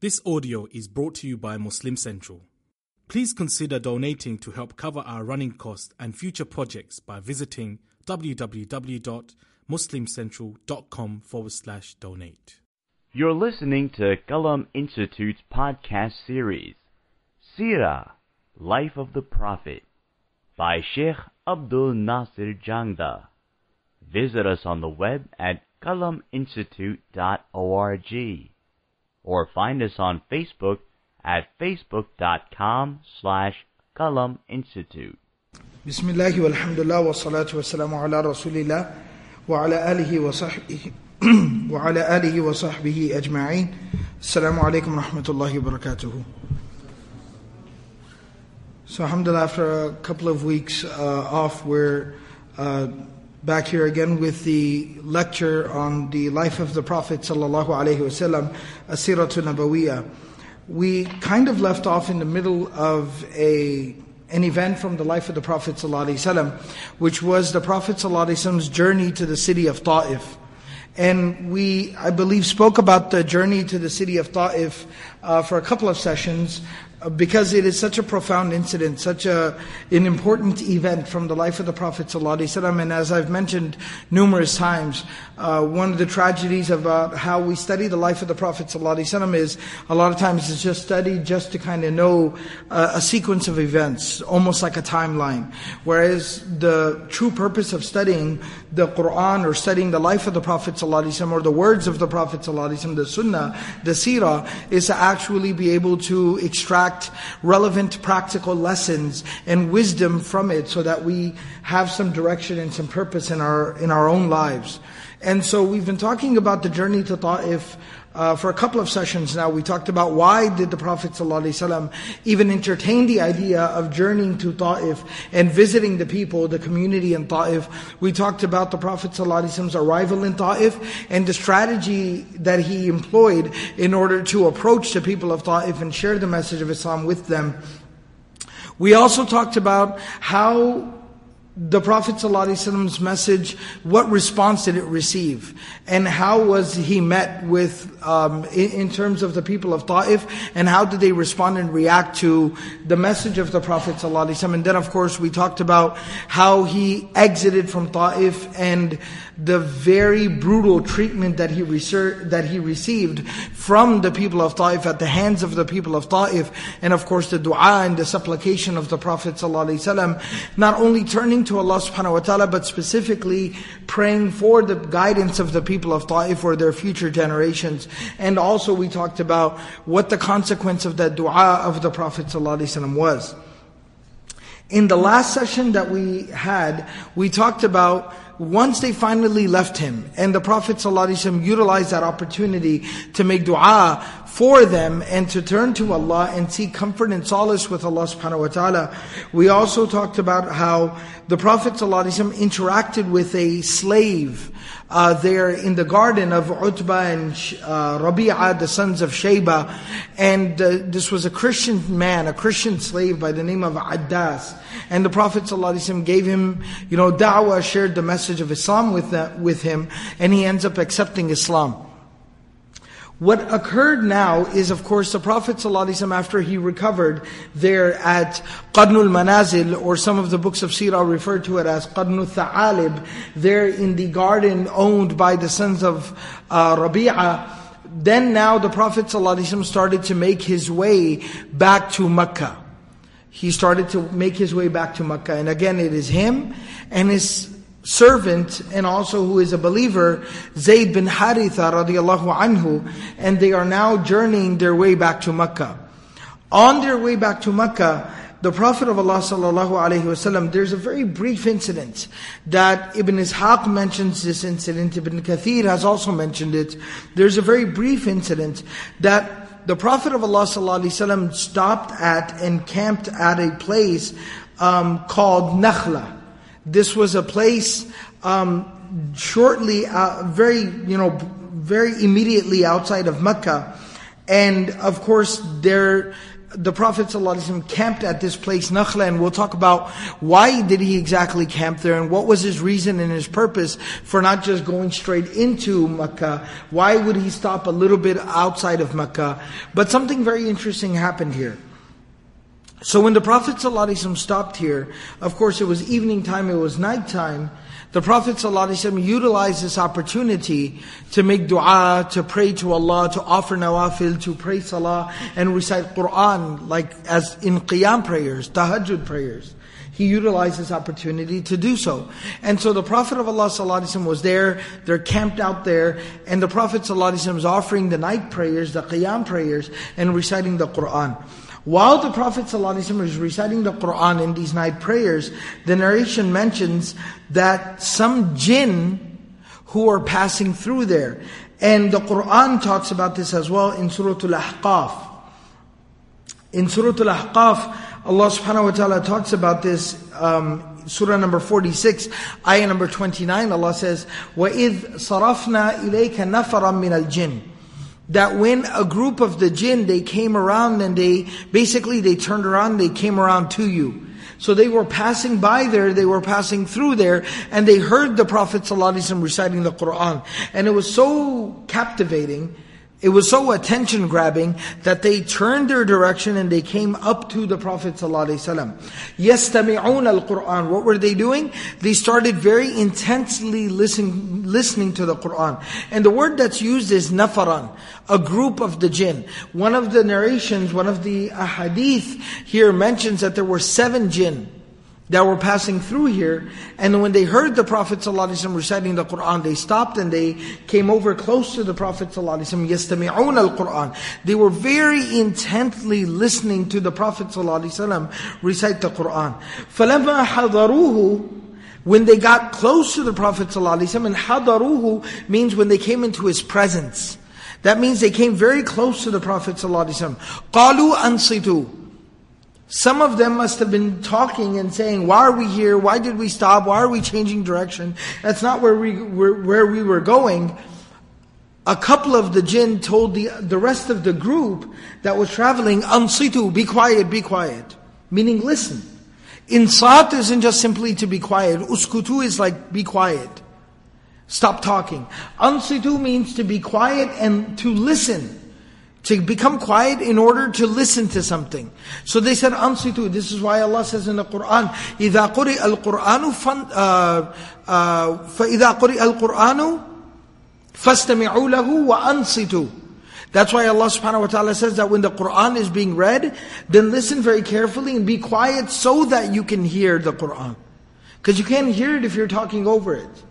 This audio is brought to you by Muslim Central. Please consider donating to help cover our running costs and future projects by visiting www.muslimcentral.com forward slash donate. You're listening to Qalam Institute's podcast series, Sirah, Life of the Prophet, by Sheikh Abdul Nasir Jangda. Visit us on the web at qalaminstitute.org or find us on Facebook at facebook.com slash Qalam Institute. Bismillah walhamdulillah wa salatu wa salamu ala rasulillah wa ala alihi wa sahbihi wa ala alihi wa sahbihi ajma'in. Assalamu alaikum rahmatullahi wa barakatuhu. So alhamdulillah after a couple of weeks uh, off we're uh, back here again with the lecture on the life of the Prophet sallallahu alaihi wasallam, Asiratu. We kind of left off in the middle of a an event from the life of the Prophet ﷺ, which was the Prophet ﷺ's journey to the city of Ta'if. And we, I believe, spoke about the journey to the city of Ta'if uh, for a couple of sessions because it is such a profound incident, such a, an important event from the life of the Prophet ﷺ. And as I've mentioned numerous times, uh, one of the tragedies about how we study the life of the Prophet ﷺ is a lot of times it's just studied just to kind of know uh, a sequence of events, almost like a timeline. Whereas the true purpose of studying the Quran or studying the life of the Prophet ﷺ or the words of the Prophet ﷺ, the Sunnah, the Seerah, is to actually be able to extract relevant practical lessons and wisdom from it so that we have some direction and some purpose in our, in our own lives. And so we've been talking about the journey to Ta'if uh, for a couple of sessions now. We talked about why did the Prophet ﷺ even entertain the idea of journeying to Ta'if and visiting the people, the community in Ta'if. We talked about the Prophet ﷺ's arrival in Ta'if and the strategy that he employed in order to approach the people of Ta'if and share the message of Islam with them. We also talked about how the Prophet ﷺ's message, what response did it receive? And how was he met with, um, in, in, terms of the people of Ta'if, and how did they respond and react to the message of the Prophet? And then of course we talked about how he exited from Ta'if and the very brutal treatment that he, that he received from the people of Ta'if at the hands of the people of Ta'if, and of course the dua and the supplication of the Prophet ﷺ, not only turning to Allah subhanahu wa ta'ala, but specifically praying for the guidance of the people of Ta'if or their future generations. And also we talked about what the consequence of that dua of the Prophet ﷺ was. In the last session that we had, we talked about once they finally left him, and the Prophet ﷺ utilized that opportunity to make dua for them and to turn to Allah and seek comfort and solace with Allah subhanahu wa ta'ala. We also talked about how the Prophet ﷺ interacted with a slave uh, there in the garden of Utbah and uh, Rabi'ah, the sons of Shayba. And uh, this was a Christian man, a Christian slave by the name of Addas. And the Prophet ﷺ gave him, you know, da'wah, shared the message of Islam with, with him, and he ends up accepting Islam. What occurred now is, of course, the Prophet ﷺ, after he recovered there at Qarnul Manazil, or some of the books of Sirah refer to it as Qarnul Tha'alib, there in the garden owned by the sons of uh, then now the Prophet ﷺ started to make his way back to Mecca. He started to make his way back to Mecca. And again, it is him and his servant and also who is a believer, Zayd bin Haritha radiallahu anhu, and they are now journeying their way back to Mecca. On their way back to Mecca, the Prophet of Allah sallallahu alaihi wasallam, there's a very brief incident that Ibn Ishaq mentions this incident, Ibn Kathir has also mentioned it. There's a very brief incident that the Prophet of Allah sallallahu alaihi wasallam stopped at and camped at a place um, called Nakhla. This was a place um, shortly, uh, very, you know, very immediately outside of Mecca. And of course, there, the Prophet ﷺ camped at this place, Nakhla, and we'll talk about why did he exactly camp there and what was his reason and his purpose for not just going straight into Mecca. Why would he stop a little bit outside of Mecca? But something very interesting happened here. So when the Prophet ﷺ stopped here, of course it was evening time, it was night time, the Prophet ﷺ utilized this opportunity to make dua, to pray to Allah, to offer nawafil, to pray salah, and recite Quran, like as in qiyam prayers, tahajjud prayers. He utilized this opportunity to do so. And so the Prophet of Allah ﷺ was there, they're camped out there, and the Prophet ﷺ is offering the night prayers, the qiyam prayers, and reciting the Quran. While the Prophet ﷺ is reciting the Quran in these night prayers, the narration mentions that some jinn who are passing through there. And the Quran talks about this as well in Surah Al-Ahqaf. In Surah Al-Ahqaf, Allah subhanahu wa ta'ala talks about this, um, Surah number 46, ayah number 29, Allah says, وَإِذْ صَرَفْنَا إِلَيْكَ نَفَرًا مِنَ الْجِنِّ that when a group of the jinn, they came around and they, basically they turned around, they came around to you. So they were passing by there, they were passing through there, and they heard the Prophet ﷺ reciting the Quran. And it was so captivating it was so attention grabbing that they turned their direction and they came up to the Prophet ﷺ. يَسْتَمِعُونَ الْقُرْآنِ What were they doing? They started very intensely listening, listening to the Qur'an. And the word that's used is nafaran, a group of the jinn. One of the narrations, one of the ahadith here mentions that there were seven jinn that were passing through here. And when they heard the Prophet ﷺ reciting the Quran, they stopped and they came over close to the Prophet ﷺ, يَسْتَمِعُونَ الْقُرْآنِ They were very intently listening to the Prophet ﷺ recite the Quran. فَلَمَّا حَضَرُوهُ when they got close to the Prophet ﷺ, and hadaruhu means when they came into his presence. That means they came very close to the Prophet ﷺ. قَالُوا أَنصِتُوا some of them must have been talking and saying, why are we here? Why did we stop? Why are we changing direction? That's not where we, where, where we were going. A couple of the jinn told the, the rest of the group that was traveling, Ansitu, be quiet, be quiet. Meaning listen. Insat isn't just simply to be quiet. Uskutu is like be quiet. Stop talking. Ansitu means to be quiet and to listen to become quiet in order to listen to something. So they said, ansitu. This is why Allah says in the Quran, إِذَا قُرِئَ الْقُرْآنُ فَإِذَا قُرِئَ الْقُرْآنُ فَاسْتَمِعُوا لَهُ وَأَنصِتُوا That's why Allah subhanahu wa ta'ala says that when the Quran is being read, then listen very carefully and be quiet so that you can hear the Quran. Because you can't hear it if you're talking over it.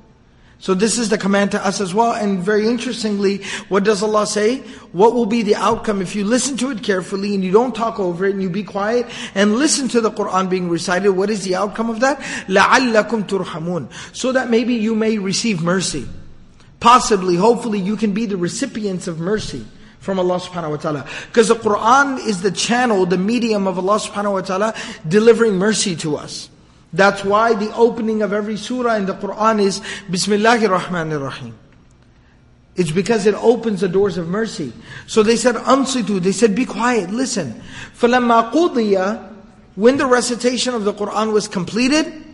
So this is the command to us as well. And very interestingly, what does Allah say? What will be the outcome if you listen to it carefully and you don't talk over it and you be quiet and listen to the Quran being recited? What is the outcome of that? لَعَلَّكُمْ تُرْحَمُونَ So that maybe you may receive mercy. Possibly, hopefully you can be the recipients of mercy from Allah subhanahu wa ta'ala. Because the Quran is the channel, the medium of Allah subhanahu wa ta'ala delivering mercy to us. That's why the opening of every surah in the Quran is Bismillahir Rahmanir Rahim. It's because it opens the doors of mercy. So they said, Ansitu, they said, be quiet, listen. فَلَمَّا قُضِيَ When the recitation of the Quran was completed,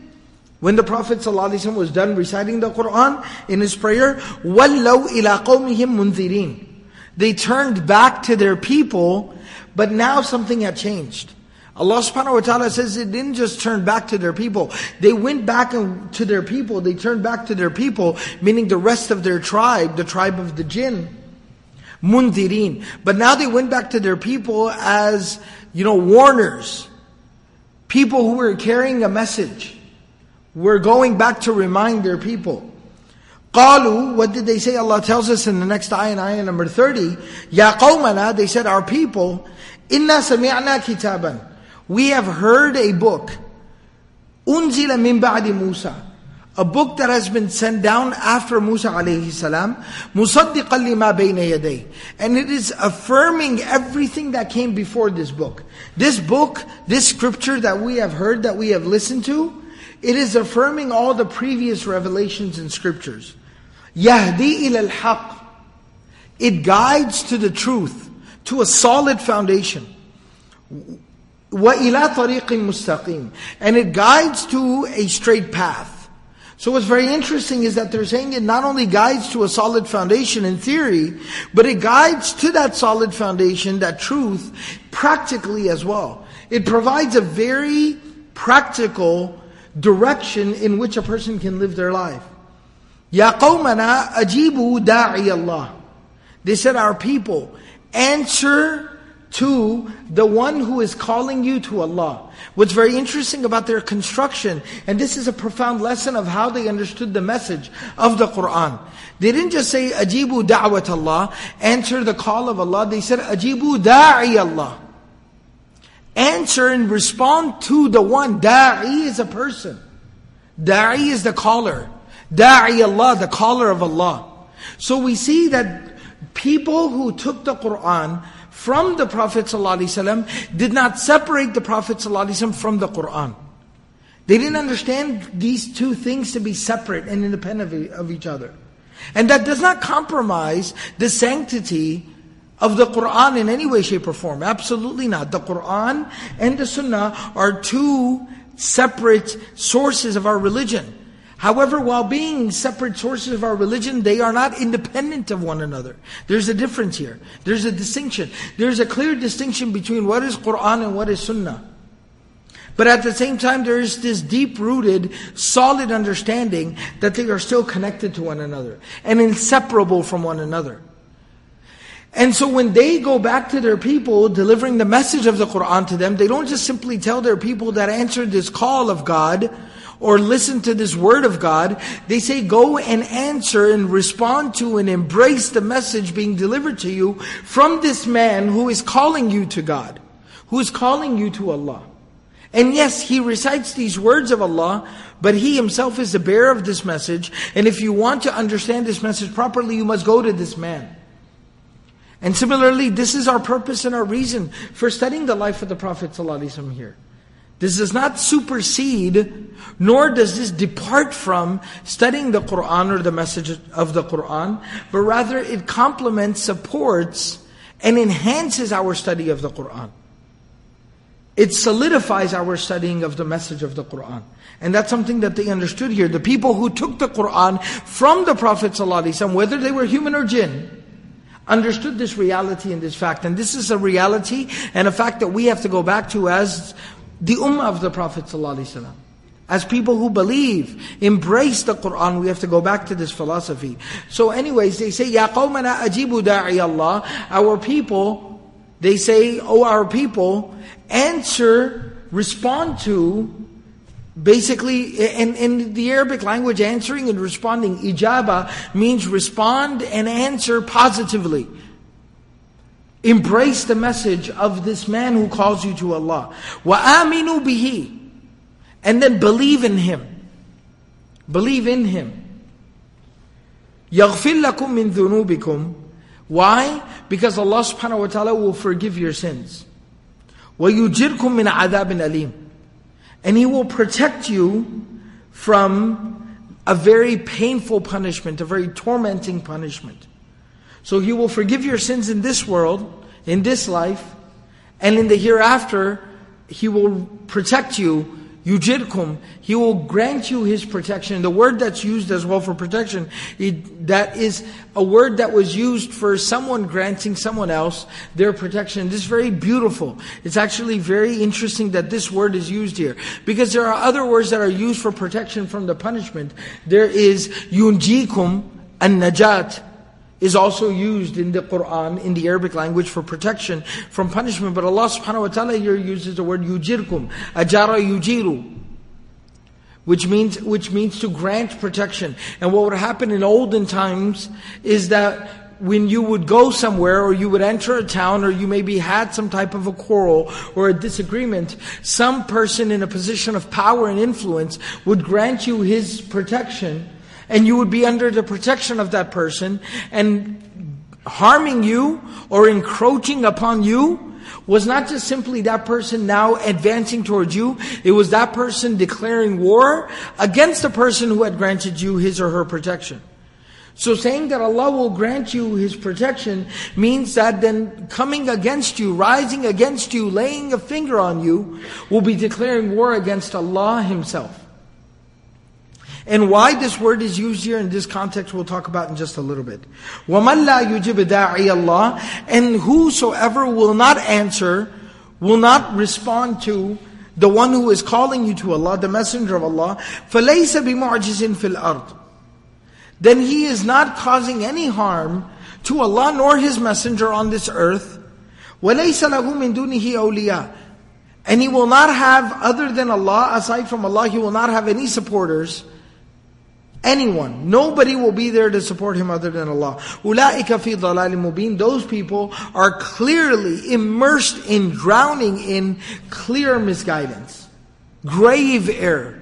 when the Prophet ﷺ was done reciting the Quran in his prayer, وَلَّوْا إِلَىٰ قَوْمِهِمْ مُنذِرِينَ They turned back to their people, but now something had changed. Allah subhanahu wa ta'ala says it didn't just turn back to their people. They went back to their people. They turned back to their people, meaning the rest of their tribe, the tribe of the jinn. Mundirin. But now they went back to their people as, you know, warners. People who were carrying a message. Were going back to remind their people. قالوا, what did they say? Allah tells us in the next ayah, ayah number 30, Ya qawmana, they said, our people, inna sami'na kitaban. We have heard a book, unzila min ba'di Musa, a book that has been sent down after Musa alayhi salam, lima bayna yaday. And it is affirming everything that came before this book. This book, this scripture that we have heard, that we have listened to, it is affirming all the previous revelations and scriptures. Yahdi ila al-haq. It guides to the truth, to a solid foundation. وَإِلَى طَرِيقٍ مُسْتَقِيمٍ And it guides to a straight path. So what's very interesting is that they're saying it not only guides to a solid foundation in theory, but it guides to that solid foundation, that truth, practically as well. It provides a very practical direction in which a person can live their life. Ya qawmana ajibu da'i Allah. They said, our people, answer to the one who is calling you to Allah. What's very interesting about their construction, and this is a profound lesson of how they understood the message of the Quran. They didn't just say, Ajibu da'wat Allah, answer the call of Allah. They said, Ajibu da'i Allah. Answer and respond to the one. Da'i is a person. Da'i is the caller. Da'i Allah, the caller of Allah. So we see that people who took the Quran from the Prophet ﷺ did not separate the Prophet ﷺ from the Quran. They didn't understand these two things to be separate and independent of each other. And that does not compromise the sanctity of the Quran in any way, shape, or form. Absolutely not. The Quran and the Sunnah are two separate sources of our religion. However, while being separate sources of our religion, they are not independent of one another. There's a difference here. There's a distinction. There's a clear distinction between what is Quran and what is Sunnah. But at the same time, there is this deep-rooted, solid understanding that they are still connected to one another and inseparable from one another. And so when they go back to their people, delivering the message of the Quran to them, they don't just simply tell their people that answered this call of God, or listen to this word of God, they say go and answer and respond to and embrace the message being delivered to you from this man who is calling you to God, who is calling you to Allah. And yes, he recites these words of Allah, but he himself is the bearer of this message. And if you want to understand this message properly, you must go to this man. And similarly, this is our purpose and our reason for studying the life of the Prophet ﷺ here. This does not supersede, nor does this depart from studying the Quran or the message of the Quran, but rather it complements, supports, and enhances our study of the Quran. It solidifies our studying of the message of the Quran. And that's something that they understood here. The people who took the Quran from the Prophet whether they were human or jinn, understood this reality and this fact. And this is a reality and a fact that we have to go back to as the ummah of the Prophet ﷺ. As people who believe, embrace the Quran, we have to go back to this philosophy. So anyways, they say, Ya da'i Allah. Our people, they say, oh our people, answer, respond to, basically, in, in the Arabic language, answering and responding, ijaba, means respond and answer positively. Embrace the message of this man who calls you to Allah. وَآمِنُوا bihi, And then believe in him. Believe in him. يَغْفِرْ لَكُم مِّن ذُنُوبِكُمْ Why? Because Allah subhanahu wa ta'ala will forgive your sins. وَيُجِرْكُم مِّنْ عَذَابٍ أَلِيمٍ And He will protect you from a very painful punishment, a very tormenting punishment. So He will forgive your sins in this world, in this life, and in the hereafter, He will protect you. Yujirkum, He will grant you His protection. The word that's used as well for protection, it, that is a word that was used for someone granting someone else their protection. This is very beautiful. It's actually very interesting that this word is used here. Because there are other words that are used for protection from the punishment. There is yunjikum and najat is also used in the Quran, in the Arabic language for protection from punishment. But Allah subhanahu wa ta'ala here uses the word yujirkum, ajara yujiru. Which means, which means to grant protection. And what would happen in olden times is that when you would go somewhere or you would enter a town or you maybe had some type of a quarrel or a disagreement, some person in a position of power and influence would grant you his protection and you would be under the protection of that person and harming you or encroaching upon you was not just simply that person now advancing towards you, it was that person declaring war against the person who had granted you his or her protection. So saying that Allah will grant you His protection means that then coming against you, rising against you, laying a finger on you, will be declaring war against Allah Himself. And why this word is used here in this context, we'll talk about in just a little bit. وَمَنْ لَا يُجِبْ دَاعِيَ اللَّهِ And whosoever will not answer, will not respond to the one who is calling you to Allah, the messenger of Allah, فَلَيْسَ بِمُعْجِزٍ فِي الْأَرْضِ Then he is not causing any harm to Allah nor His messenger on this earth. وَلَيْسَ لَهُ مِن دُونِهِ أَوْلِيَاءَ And he will not have, other than Allah, aside from Allah, he will not have any supporters. Anyone. Nobody will be there to support him other than Allah. أُولَٰئِكَ فِي ضَلَالٍ مُبِينٍ Those people are clearly immersed in drowning in clear misguidance. Grave error.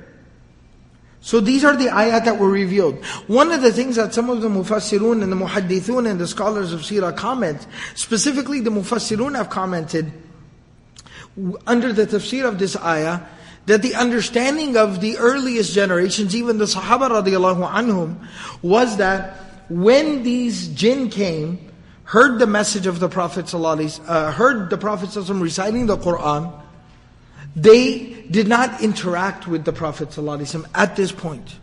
So these are the ayat that were revealed. One of the things that some of the mufassirun and the muhaddithun and the scholars of seerah comment, specifically the mufassirun have commented, under the tafsir of this ayah, that the understanding of the earliest generations, even the Sahaba radiallahu anhum, was that when these jinn came, heard the message of the Prophet uh, heard the Prophet reciting the Quran, they did not interact with the Prophet at this point.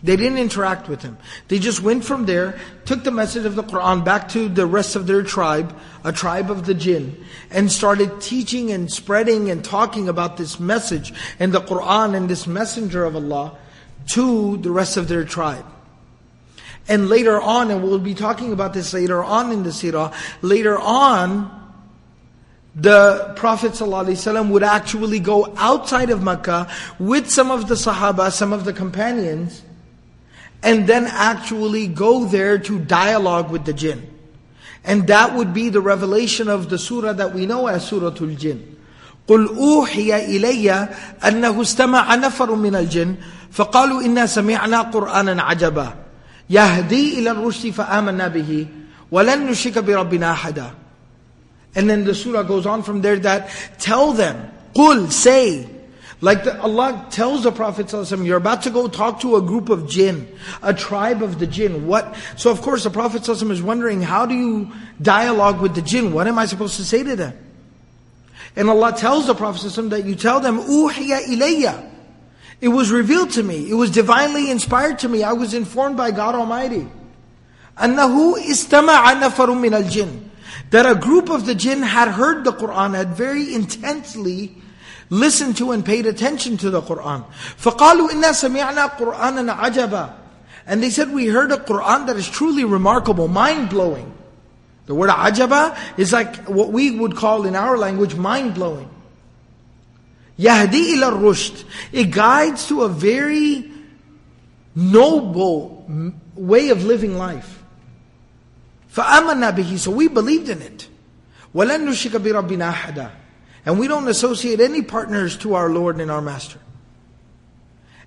They didn't interact with him. They just went from there, took the message of the Quran back to the rest of their tribe, a tribe of the jinn, and started teaching and spreading and talking about this message and the Quran and this messenger of Allah to the rest of their tribe. And later on, and we'll be talking about this later on in the seerah, later on, the Prophet ﷺ would actually go outside of Mecca with some of the Sahaba, some of the companions, and then actually go there to dialogue with the jinn. And that would be the revelation of the surah that we know as Surah Al-Jinn. قل أوحي إلي أنه استمع نفر من الجن فقالوا إنا سمعنا قرآنا عجبا يهدي إلى الرشد فآمنا به ولن نشرك بربنا أحدا And then the surah goes on from there that tell them, قل, say, like the, Allah tells the Prophet ﷺ, you're about to go talk to a group of jinn, a tribe of the jinn. What? So of course the Prophet ﷺ is wondering, how do you dialogue with the jinn? What am I supposed to say to them? And Allah tells the Prophet ﷺ that you tell them, Uhiya ilayya. It was revealed to me. It was divinely inspired to me. I was informed by God Almighty. أنه استمع نفر من الجن that a group of the jinn had heard the Quran, had very intensely listened to and paid attention to the Quran. فَقَالُوا إِنَّا سَمِعْنَا قُرْآنًا عَجَبًا And they said, we heard a Quran that is truly remarkable, mind-blowing. The word ajaba is like what we would call in our language mind-blowing. Yahdi ila rushd. It guides to a very noble way of living life. فَآمَنَّا بِهِ So we believed in it. وَلَن نُشِكَ بِرَبِّنَا أَحَدًا and we don't associate any partners to our Lord and our Master.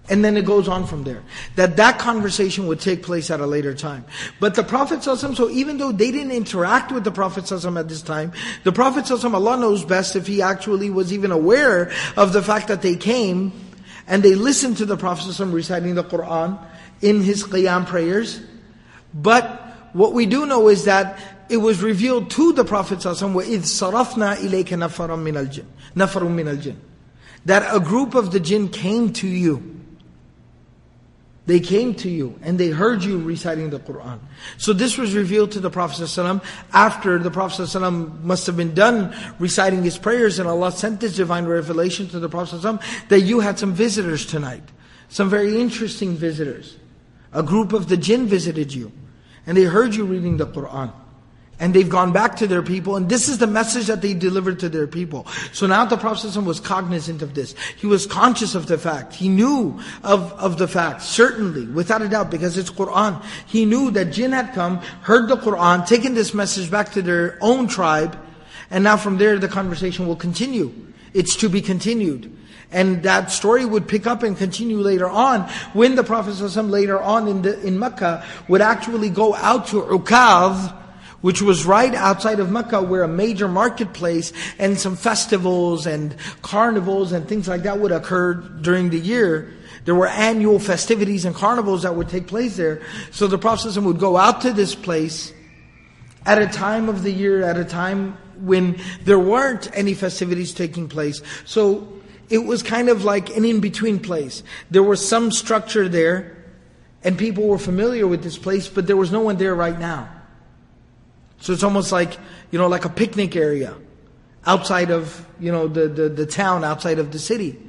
And then it goes on from there. That that conversation would take place at a later time. But the Prophet so even though they didn't interact with the Prophet at this time, the Prophet Allah knows best if he actually was even aware of the fact that they came and they listened to the Prophet reciting the Quran in his qiyam prayers. But what we do know is that it was revealed to the Prophet ﷺ, وَإِذْ صَرَفْنَا إِلَيْكَ نَفَرًا مِنَ الْجِنِّ نَفَرٌ مِنَ الْجِنِّ That a group of the jinn came to you. They came to you and they heard you reciting the Quran. So this was revealed to the Prophet ﷺ after the Prophet ﷺ must have been done reciting his prayers and Allah sent this divine revelation to the Prophet ﷺ that you had some visitors tonight. Some very interesting visitors. A group of the jinn visited you and they heard you reading the Quran and they've gone back to their people, and this is the message that they delivered to their people. So now the Prophet was cognizant of this. He was conscious of the fact. He knew of, of the fact, certainly, without a doubt, because it's Quran. He knew that jinn had come, heard the Quran, taken this message back to their own tribe, and now from there the conversation will continue. It's to be continued. And that story would pick up and continue later on when the Prophet later on in, the, in Mecca would actually go out to Ukaz, which was right outside of Mecca where a major marketplace and some festivals and carnivals and things like that would occur during the year. There were annual festivities and carnivals that would take place there. So the Prophet would go out to this place at a time of the year, at a time when there weren't any festivities taking place. So it was kind of like an in-between place. There was some structure there, and people were familiar with this place, but there was no one there right now. So it's almost like, you know, like a picnic area outside of, you know, the, the, the town, outside of the city.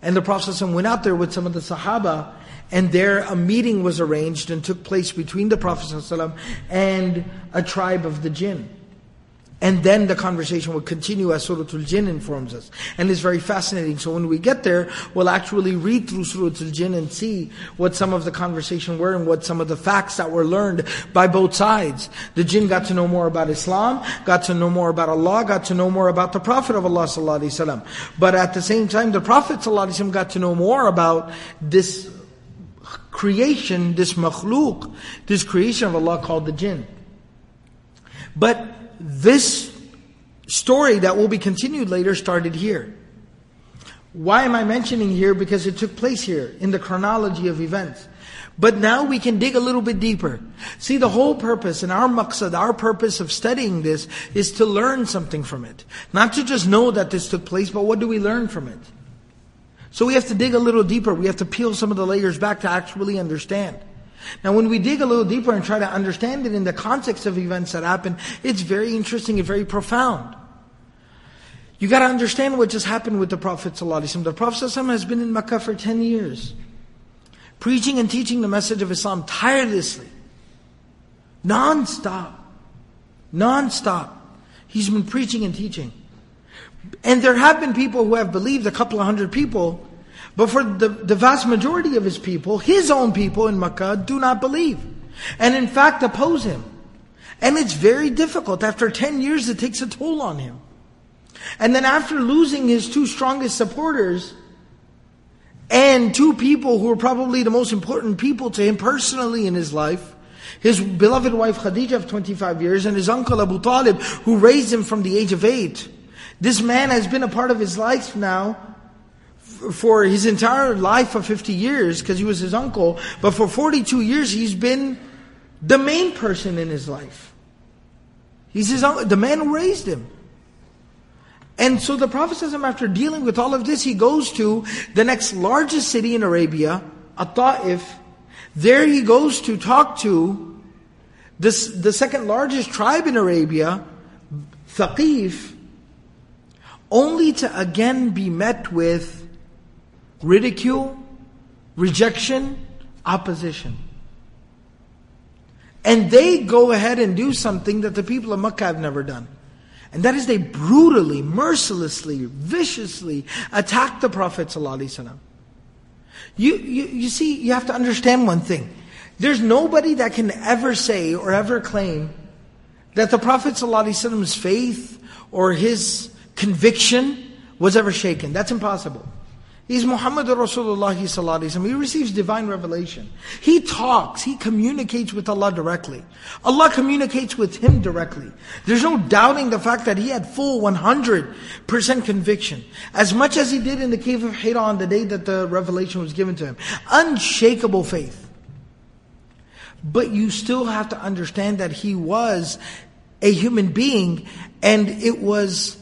And the Prophet went out there with some of the Sahaba, and there a meeting was arranged and took place between the Prophet ﷺ and a tribe of the jinn. And then the conversation will continue as Suratul Al-Jinn informs us. And it's very fascinating. So when we get there, we'll actually read through Suratul Al-Jinn and see what some of the conversation were and what some of the facts that were learned by both sides. The jinn got to know more about Islam, got to know more about Allah, got to know more about the Prophet of Allah Sallallahu But at the same time, the Prophet Sallallahu got to know more about this creation, this makhluk, this creation of Allah called the jinn. But this story that will be continued later started here. Why am I mentioning here? Because it took place here in the chronology of events. But now we can dig a little bit deeper. See, the whole purpose and our maqsad, our purpose of studying this is to learn something from it. Not to just know that this took place, but what do we learn from it? So we have to dig a little deeper. We have to peel some of the layers back to actually understand. Now, when we dig a little deeper and try to understand it in the context of events that happen, it's very interesting and very profound. You got to understand what just happened with the Prophet ﷺ. The Prophet ﷺ has been in Mecca for 10 years, preaching and teaching the message of Islam tirelessly, non-stop, non-stop. He's been preaching and teaching. And there have been people who have believed, a couple of hundred people, but for the, the vast majority of his people, his own people in Makkah, do not believe. And in fact oppose him. And it's very difficult. After 10 years, it takes a toll on him. And then after losing his two strongest supporters, and two people who were probably the most important people to him personally in his life, his beloved wife Khadija of 25 years, and his uncle Abu Talib, who raised him from the age of 8, this man has been a part of his life now for his entire life of 50 years because he was his uncle, but for 42 years he's been the main person in his life. He's his uncle, the man who raised him. And so the Prophet after dealing with all of this, he goes to the next largest city in Arabia, At-Ta'if. There he goes to talk to this, the second largest tribe in Arabia, Thaqif, only to again be met with ridicule, rejection, opposition. And they go ahead and do something that the people of Makkah have never done. And that is they brutally, mercilessly, viciously attack the Prophet ﷺ. You, you, you see, you have to understand one thing. There's nobody that can ever say or ever claim that the Prophet ﷺ's faith or his conviction was ever shaken. That's impossible. He's Muhammad Rasulullah He receives divine revelation. He talks, he communicates with Allah directly. Allah communicates with him directly. There's no doubting the fact that he had full 100% conviction. As much as he did in the cave of Hira on the day that the revelation was given to him. Unshakable faith. But you still have to understand that he was a human being and it was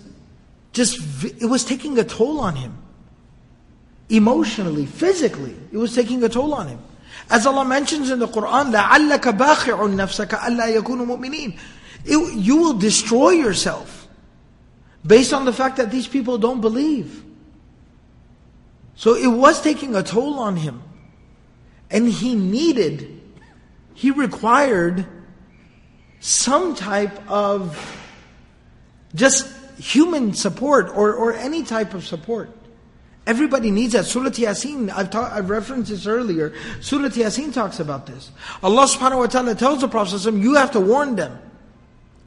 just, it was taking a toll on him Emotionally, physically, it was taking a toll on him. As Allah mentions in the Quran, لَعَلَّكَ بَاخِعٌ نَفْسَكَ أَلَّا يَكُونُ مُؤْمِنِينَ You will destroy yourself based on the fact that these people don't believe. So it was taking a toll on him. And he needed, he required some type of just human support or, or any type of support. Everybody needs that. Surah Yasin, I've, ta- I've referenced this earlier. Surah Yasin talks about this. Allah subhanahu wa ta'ala tells the Prophet you have to warn them.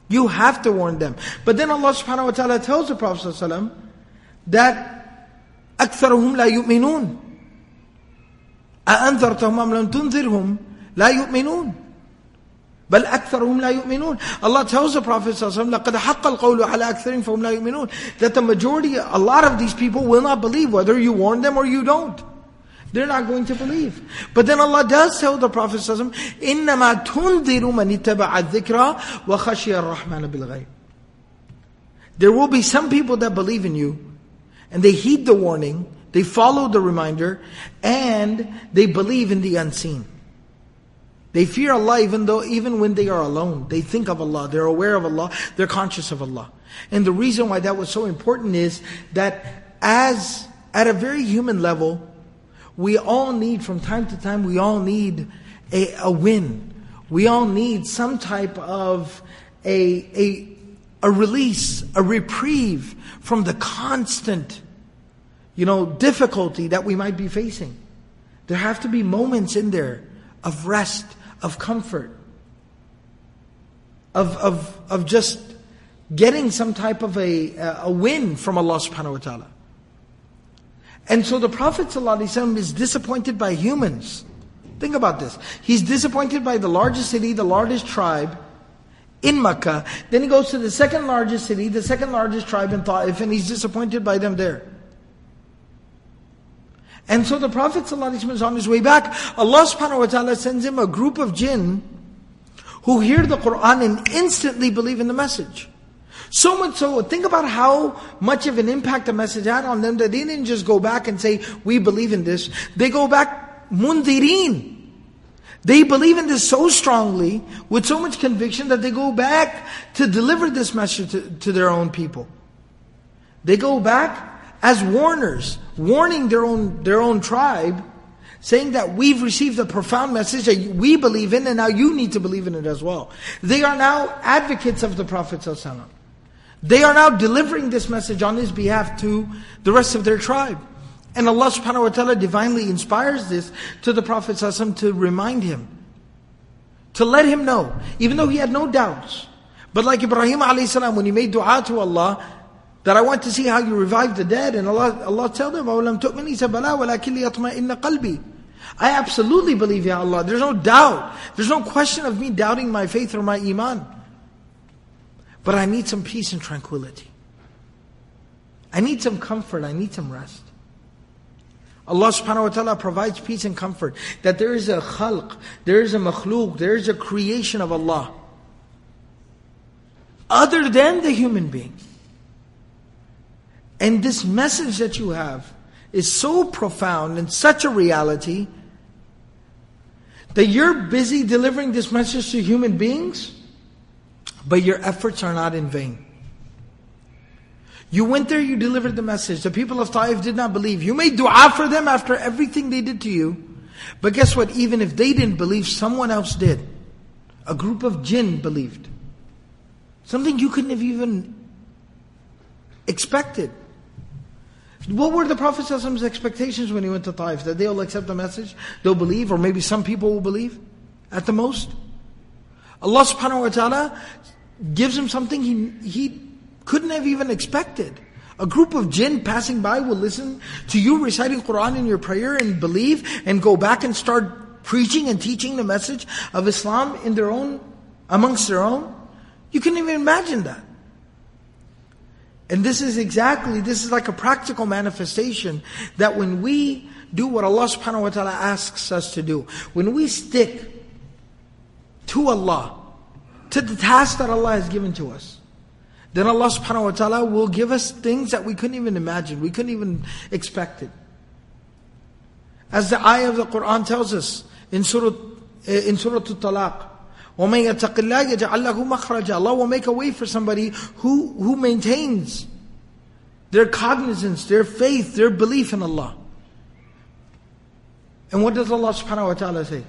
You have to warn them. But then Allah subhanahu wa ta'ala tells the Prophet that أكثرهم لا يؤمنون أأنذرتهم أم لم تنذرهم لا يؤمنون بل أكثرهم لا يؤمنون Allah tells the Prophet ﷺ لقد حق القول على أكثرهم فهم لا يؤمنون that the majority, a lot of these people will not believe whether you warn them or you don't. They're not going to believe. But then Allah does tell the Prophet ﷺ, إِنَّمَا تُنذِرُ مَنِ اتَّبَعَ الذِّكْرَ وَخَشِيَ الرَّحْمَنَ بِالْغَيْبِ There will be some people that believe in you, and they heed the warning, they follow the reminder, and they believe in the unseen. They fear Allah even though, even when they are alone. They think of Allah, they're aware of Allah, they're conscious of Allah. And the reason why that was so important is that as, at a very human level, we all need, from time to time, we all need a, a win. We all need some type of a, a, a release, a reprieve from the constant, you know, difficulty that we might be facing. There have to be moments in there of rest, of comfort, of, of, of just getting some type of a, a win from Allah subhanahu wa ta'ala. And so the Prophet ﷺ is disappointed by humans. Think about this. He's disappointed by the largest city, the largest tribe in Mecca. Then he goes to the second largest city, the second largest tribe in Ta'if, and he's disappointed by them there. And so the Prophet ﷺ is on his way back. Allah subhanahu wa ta'ala sends him a group of jinn who hear the Quran and instantly believe in the message. So much so, think about how much of an impact the message had on them that they didn't just go back and say, we believe in this. They go back mundirin. They believe in this so strongly, with so much conviction, that they go back to deliver this message to, to their own people. They go back as warners, warning their own, their own tribe, saying that we've received a profound message that we believe in, and now you need to believe in it as well. They are now advocates of the Prophet. They are now delivering this message on his behalf to the rest of their tribe. And Allah subhanahu wa ta'ala divinely inspires this to the Prophet to remind him, to let him know, even though he had no doubts. But like Ibrahim alayhi salam, when he made dua to Allah, that I want to see how you revive the dead, and Allah, Allah told him, أَوْلَمْ تُؤْمِنِ He said, بَلَا وَلَكِنْ لِيَطْمَئِنَّ قَلْبِي I absolutely believe, Ya Allah. There's no doubt. There's no question of me doubting my faith or my iman. But I need some peace and tranquility. I need some comfort. I need some rest. Allah subhanahu wa ta'ala provides peace and comfort. That there is a khalq, there is a makhluk, there is a creation of Allah. Other than the human being. And this message that you have is so profound and such a reality that you're busy delivering this message to human beings but your efforts are not in vain. You went there, you delivered the message. The people of Taif did not believe. You made dua for them after everything they did to you. But guess what? Even if they didn't believe, someone else did. A group of jinn believed. Something you couldn't have even expected. What were the Prophet's expectations when he went to Taif? That they'll accept the message, they'll believe, or maybe some people will believe at the most? Allah subhanahu wa ta'ala gives him something he, he couldn't have even expected. A group of jinn passing by will listen to you reciting Quran in your prayer and believe and go back and start preaching and teaching the message of Islam in their own, amongst their own. You can even imagine that. And this is exactly, this is like a practical manifestation that when we do what Allah subhanahu wa ta'ala asks us to do, when we stick to Allah, to the task that Allah has given to us, then Allah subhanahu wa ta'ala will give us things that we couldn't even imagine, we couldn't even expect it. As the ayah of the Quran tells us in Surah, in Surah Al-Talaq, وَمَن يَتَقِ اللَّهِ يَجْعَلْ لَهُ مَخْرَجًا Allah will make a way for somebody who, who maintains their cognizance, their faith, their belief in Allah. And what does Allah subhanahu wa ta'ala say?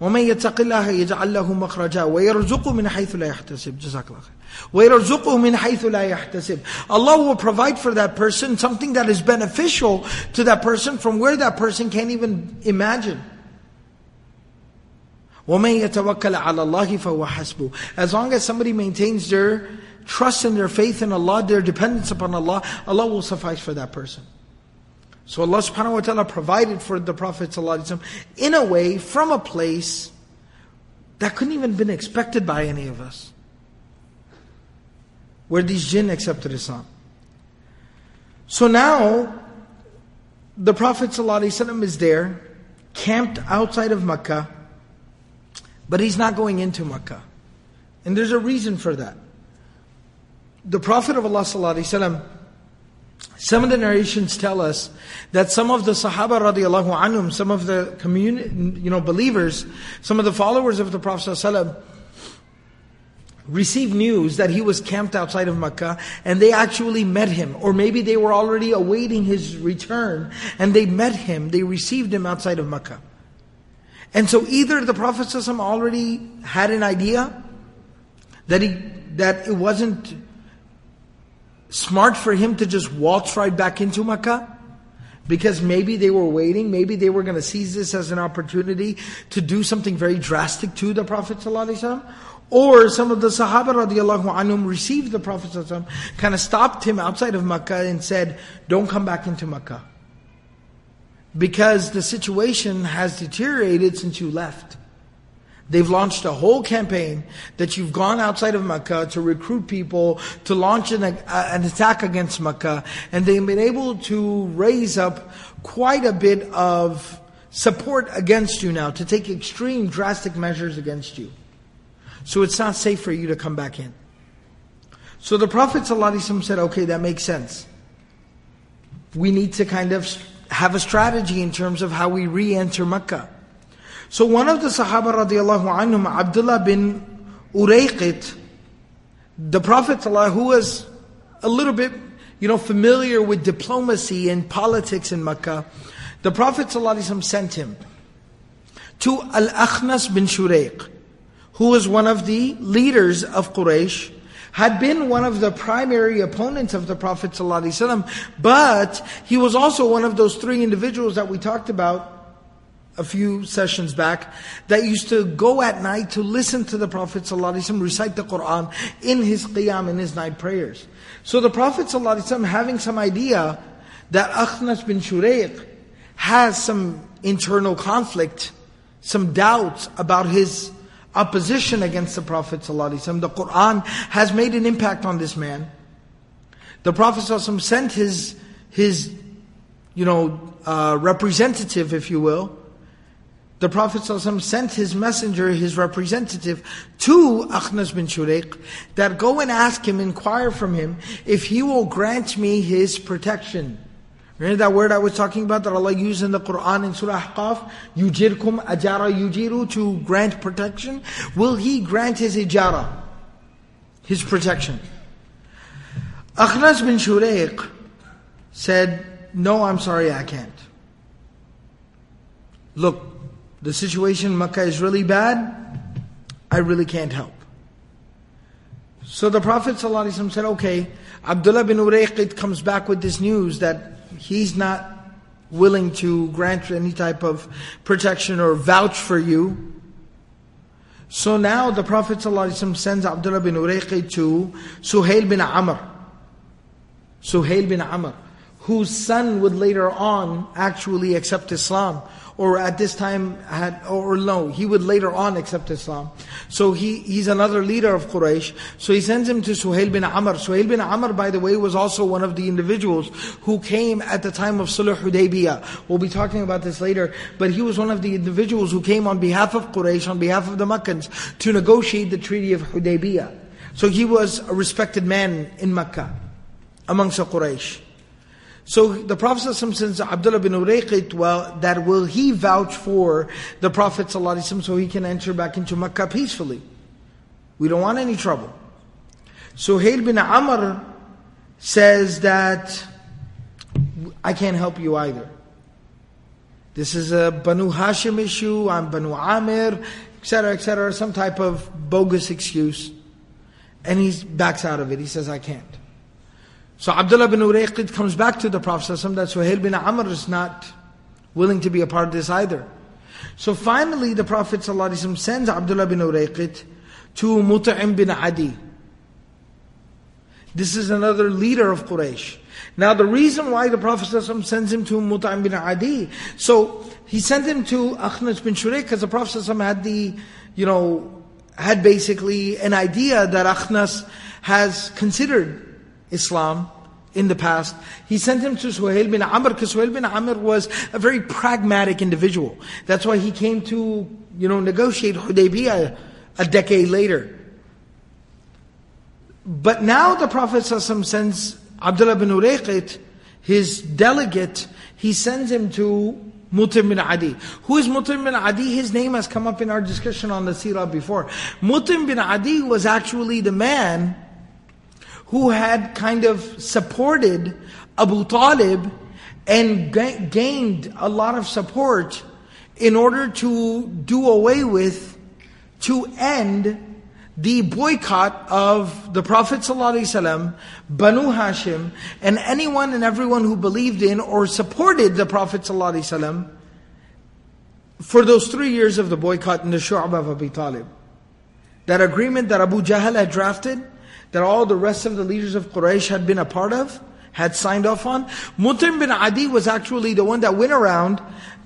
ومن يتق الله يجعل له مخرجا ويرزقه من حيث لا يحتسب جزاك الله خير ويرزقه من حيث لا يحتسب Allah will provide for that person something that is beneficial to that person from where that person can't even imagine ومن يتوكل على الله فهو حسبه As long as somebody maintains their trust and their faith in Allah, their dependence upon Allah, Allah will suffice for that person. So Allah subhanahu wa ta'ala provided for the Prophet ﷺ in a way from a place that couldn't even been expected by any of us. Where these jinn accepted Islam. So now, the Prophet ﷺ is there, camped outside of Mecca, but he's not going into Mecca. And there's a reason for that. The Prophet of Allah some of the narrations tell us that some of the Sahaba radiallahu anhum, some of the communi- you know, believers, some of the followers of the Prophet ﷺ, received news that he was camped outside of Mecca and they actually met him. Or maybe they were already awaiting his return and they met him, they received him outside of Mecca. And so either the Prophet ﷺ already had an idea that he that it wasn't smart for him to just waltz right back into Mecca because maybe they were waiting, maybe they were going to seize this as an opportunity to do something very drastic to the Prophet ﷺ, or some of the Sahaba radiallahu anhum received the Prophet ﷺ, kind of stopped him outside of Makkah and said, don't come back into Makkah. Because the situation has deteriorated since you left. They've launched a whole campaign that you've gone outside of Makkah to recruit people to launch an, an attack against Makkah, and they've been able to raise up quite a bit of support against you now to take extreme, drastic measures against you. So it's not safe for you to come back in. So the Prophet ﷺ said, okay, that makes sense. We need to kind of have a strategy in terms of how we re-enter Mecca. So one of the Sahaba radiallahu anhum, Abdullah bin Urayqit, the Prophet who was a little bit, you know, familiar with diplomacy and politics in Mecca, the Prophet sent him to Al-Akhnas bin Shurayq who was one of the leaders of Quraysh, had been one of the primary opponents of the Prophet ﷺ, but he was also one of those three individuals that we talked about a few sessions back that used to go at night to listen to the Prophet ﷺ recite the Quran in his qiyam, in his night prayers. So the Prophet ﷺ having some idea that Akhnas bin Shurayq has some internal conflict, some doubts about his opposition against the Prophet ﷺ. The Quran has made an impact on this man. The Prophet ﷺ sent his, his you know, uh, representative, if you will. The Prophet ﷺ sent his messenger, his representative, to Akhnas bin Shurayq, that go and ask him, inquire from him, if he will grant me his protection. Remember that word I was talking about that Allah used in the Quran in Surah Ahqaf? Yujirkum ajara yujiru to grant protection. Will He grant His ijara? His protection. Akhnas bin Shurayq said, No, I'm sorry, I can't. Look, the situation in Makkah is really bad. I really can't help. So the Prophet ﷺ said, okay, Abdullah bin Urayqit comes back with this news that he's not willing to grant any type of protection or vouch for you. So now the Prophet ﷺ sends Abdullah bin Urayqi to Suhail bin Amr. Suhail bin Amr, whose son would later on actually accept Islam or at this time had, or no, he would later on accept Islam. So he, he's another leader of Quraysh. So he sends him to Suhail bin Amr. Suhail bin Amr, by the way, was also one of the individuals who came at the time of Sulh Hudaybiyah. We'll be talking about this later. But he was one of the individuals who came on behalf of Quraysh, on behalf of the Meccans, to negotiate the treaty of Hudaybiyah. So he was a respected man in Mecca, amongst the Quraysh. So the Prophet sends Abdullah bin Urayqit, well, that will he vouch for the Prophet so he can enter back into Makkah peacefully. We don't want any trouble. Suhail bin Amr says that I can't help you either. This is a Banu Hashim issue, I'm Banu Amir, etc., etc., some type of bogus excuse. And he backs out of it. He says, I can't. So Abdullah bin Urayqit comes back to the Prophet ﷺ that Suhail bin Amr is not willing to be a part of this either. So finally the Prophet ﷺ sends Abdullah bin Urayqit to Mut'im bin Adi. This is another leader of Quraysh. Now the reason why the Prophet ﷺ sends him to Mut'im bin Adi, so he sent him to Akhnas bin Shurayq because the Prophet ﷺ had the, you know, had basically an idea that Akhnas has considered Islam in the past. He sent him to Suhail bin Amr because Suhail bin Amr was a very pragmatic individual. That's why he came to, you know, negotiate Hudaybiyah a decade later. But now the Prophet sends Abdullah bin Urayqit, his delegate, he sends him to Mutim bin Adi. Who is Mutim bin Adi? His name has come up in our discussion on the Sirah before. Mutim bin Adi was actually the man who had kind of supported Abu Talib and gained a lot of support in order to do away with, to end the boycott of the Prophet ﷺ, Banu Hashim, and anyone and everyone who believed in or supported the Prophet ﷺ for those three years of the boycott in the Shu'ab of Abu Talib. That agreement that Abu Jahl had drafted, that all the rest of the leaders of Quraysh had been a part of, had signed off on. Mutim bin Adi was actually the one that went around,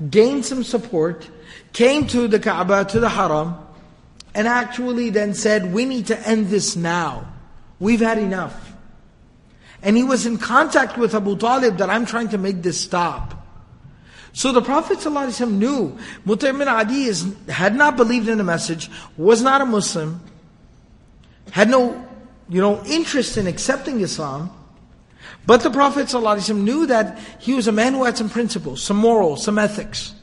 gained some support, came to the Kaaba, to the Haram, and actually then said, we need to end this now. We've had enough. And he was in contact with Abu Talib that I'm trying to make this stop. So the Prophet ﷺ knew Mut'im bin Adi is, had not believed in the message, was not a Muslim, had no you know, interest in accepting Islam, but the Prophet ﷺ knew that he was a man who had some principles, some morals, some ethics.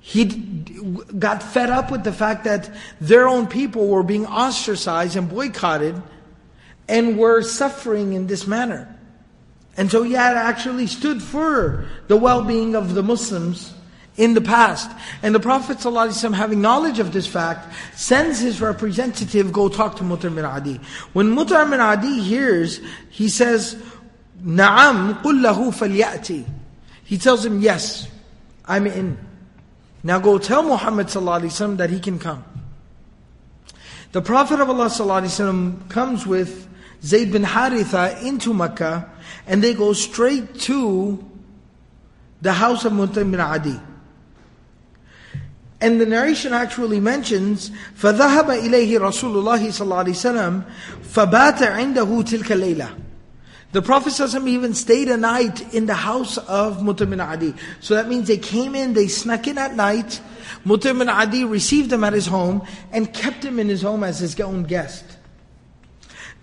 He got fed up with the fact that their own people were being ostracized and boycotted and were suffering in this manner. And so he had actually stood for the well-being of the Muslims in the past. And the Prophet ﷺ, having knowledge of this fact, sends his representative, go talk to Mut'im bin Adi. When Mut'im bin Adi hears, he says, Na'am kullahu falyati. He tells him, yes, I'm in. Now go tell Muhammad ﷺ that he can come. The Prophet of Allah ﷺ comes with Zayd bin Haritha into Mecca, and they go straight to the house of Mut'im bin Adi. And the narration actually mentions فَذَهَبَ إِلَيْهِ رَسُولُ اللَّهِ صلى الله عليه وسلم فَبَاتَ عِنْدَهُ تِلْكَ اللَّيْلَةِ the Prophet even stayed a night in the house of Mutim bin Adi. So that means they came in, they snuck in at night. Mutim bin Adi received him at his home and kept him in his home as his own guest.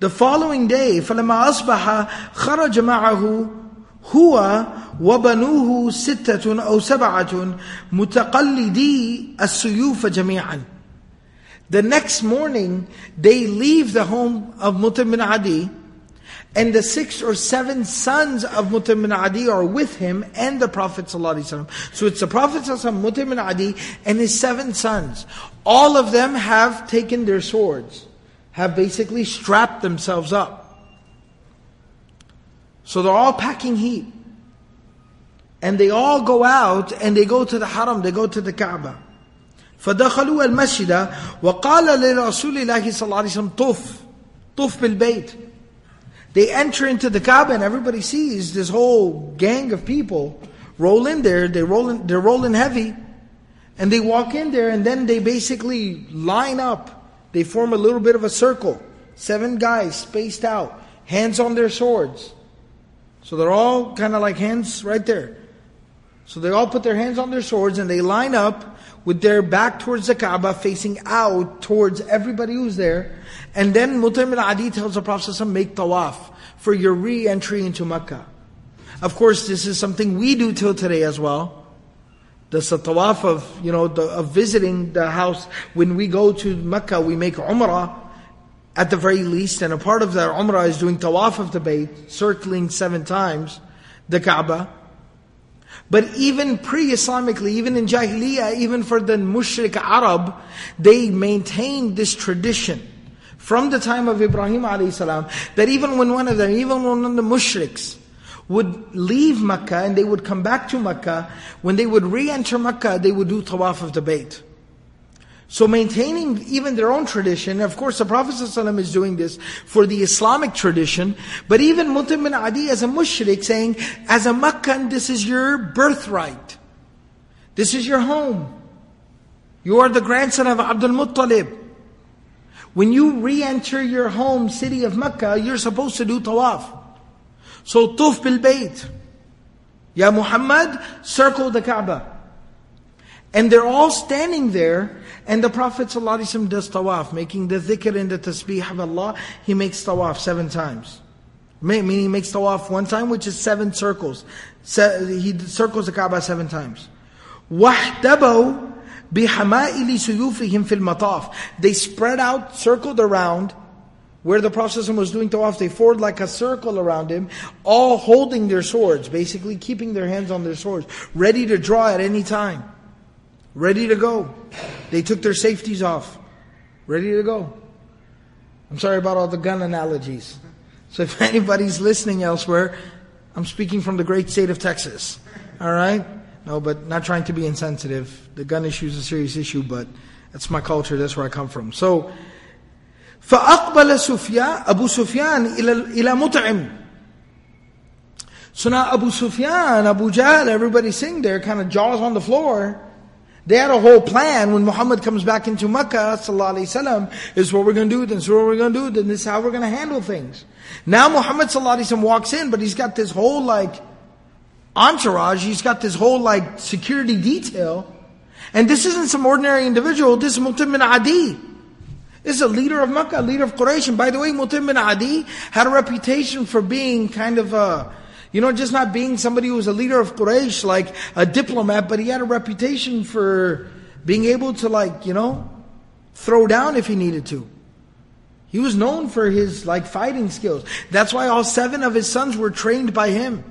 The following day, فَلَمَا أَصْبَحَ خَرَجَ مَعَهُ هو وبنوه ستة أو سبعة متقلدي السيوف جميعا. The next morning, they leave the home of Mutim bin Adi, and the six or seven sons of Mutim bin Adi are with him and the Prophet ﷺ. So it's the Prophet ﷺ, Mutim bin Adi, and his seven sons. All of them have taken their swords, have basically strapped themselves up. So they're all packing heat. And they all go out and they go to the haram, they go to the Kaaba. فدخلوا المسجد وقال لرسول الله صلى الله عليه وسلم طف طف بالبيت they enter into the Kaaba and everybody sees this whole gang of people roll in there. They roll in, they're rolling heavy. And they walk in there and then they basically line up. They form a little bit of a circle. Seven guys spaced out, hands on their swords. So they're all kind of like hands right there. So they all put their hands on their swords and they line up with their back towards the Kaaba, facing out towards everybody who's there. And then Mut'im bin Adi tells the Prophet make tawaf for your re-entry into Mecca. Of course, this is something we do till today as well. The tawaf of, you know, the, of visiting the house. When we go to Mecca, we make umrah at the very least, and a part of that umrah is doing tawaf of the bayt, circling seven times the Kaaba. But even pre-Islamically, even in Jahiliyyah, even for the mushrik Arab, they maintained this tradition from the time of Ibrahim alayhi salam, that even when one of them, even one of the mushriks, would leave Makkah and they would come back to Makkah, when they would re-enter Makkah, they would do tawaf of the bayt. So maintaining even their own tradition, of course the Prophet ﷺ is doing this for the Islamic tradition, but even Mutim bin Adi as a mushrik saying, as a Meccan, this is your birthright. This is your home. You are the grandson of Abdul Muttalib. When you re-enter your home city of Mecca, you're supposed to do tawaf. So tuf bil bayt. Ya Muhammad, circle the Kaaba. And they're all standing there, and the Prophet ﷺ does tawaf, making the dhikr and the tasbih of Allah. He makes tawaf seven times. Meaning he makes tawaf one time, which is seven circles. He circles the Kaaba seven times. وَاحْتَبَوْا بِحَمَائِلِ سُيُوفِهِمْ فِي الْمَطَافِ They spread out, circled around, where the Prophet was doing tawaf, they formed like a circle around him, all holding their swords, basically keeping their hands on their swords, ready to draw at any time. Ready to go. They took their safeties off. Ready to go. I'm sorry about all the gun analogies. So if anybody's listening elsewhere, I'm speaking from the great state of Texas. All right? No, but not trying to be insensitive. The gun issue is a serious issue, but that's my culture, that's where I come from. So, فأقبل سفيان أبو سفيان إلى إلى مطعم. So now Abu Sufyan, Abu Jahl, everybody sitting there, kind of jaws on the floor. They had a whole plan when Muhammad comes back into alaihi wasallam, is what we're going to do, this is what we're going to do, then this is how we're going to handle things. Now Muhammad wasallam walks in, but he's got this whole like entourage, he's got this whole like security detail. And this isn't some ordinary individual, this is Mutim bin Adi. This is a leader of Makkah, a leader of Quraysh. And by the way, Mutim bin Adi had a reputation for being kind of a, you know, just not being somebody who was a leader of Quraysh, like a diplomat, but he had a reputation for being able to like, you know, throw down if he needed to. He was known for his like fighting skills. That's why all seven of his sons were trained by him.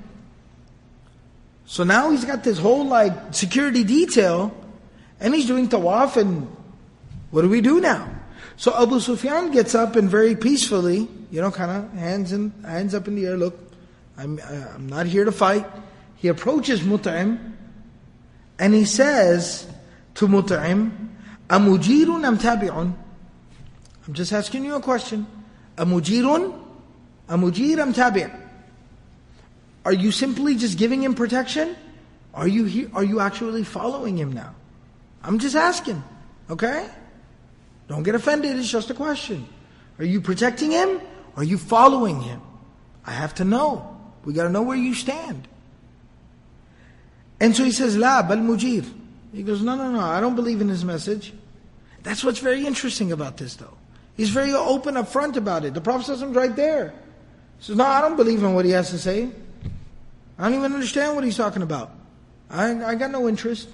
So now he's got this whole like security detail and he's doing tawaf and what do we do now? So Abu Sufyan gets up and very peacefully, you know, kind of hands hands up in the air, look, I'm, uh, I'm not here to fight. He approaches Mut'im and he says to Mut'im, Amujirun am tabi'un? I'm just asking you a question. Amujirun? Amujir am? Are you simply just giving him protection? Are you he, are you actually following him now? I'm just asking. Okay? Don't get offended, it's just a question. Are you protecting him? Are you following him? I have to know. We got to know where you stand. And so he says, La, bal mujir. He goes, No, no, no, I don't believe in his message. That's what's very interesting about this, though. He's very open up front about it. The Prophet is right there. He says, No, I don't believe in what he has to say. I don't even understand what he's talking about. I, I got no interest.